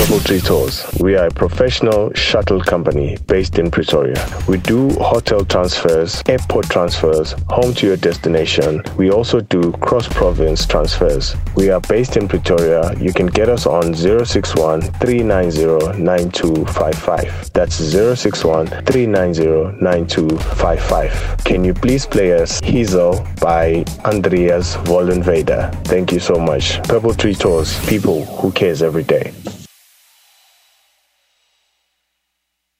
Purple Tree Tours. We are a professional shuttle company based in Pretoria. We do hotel transfers, airport transfers, home to your destination. We also do cross province transfers. We are based in Pretoria. You can get us on 061 390 That's 061 390 Can you please play us Hirzel by Andreas Vollenweider? Thank you so much. Purple Tree Tours, people who cares every day.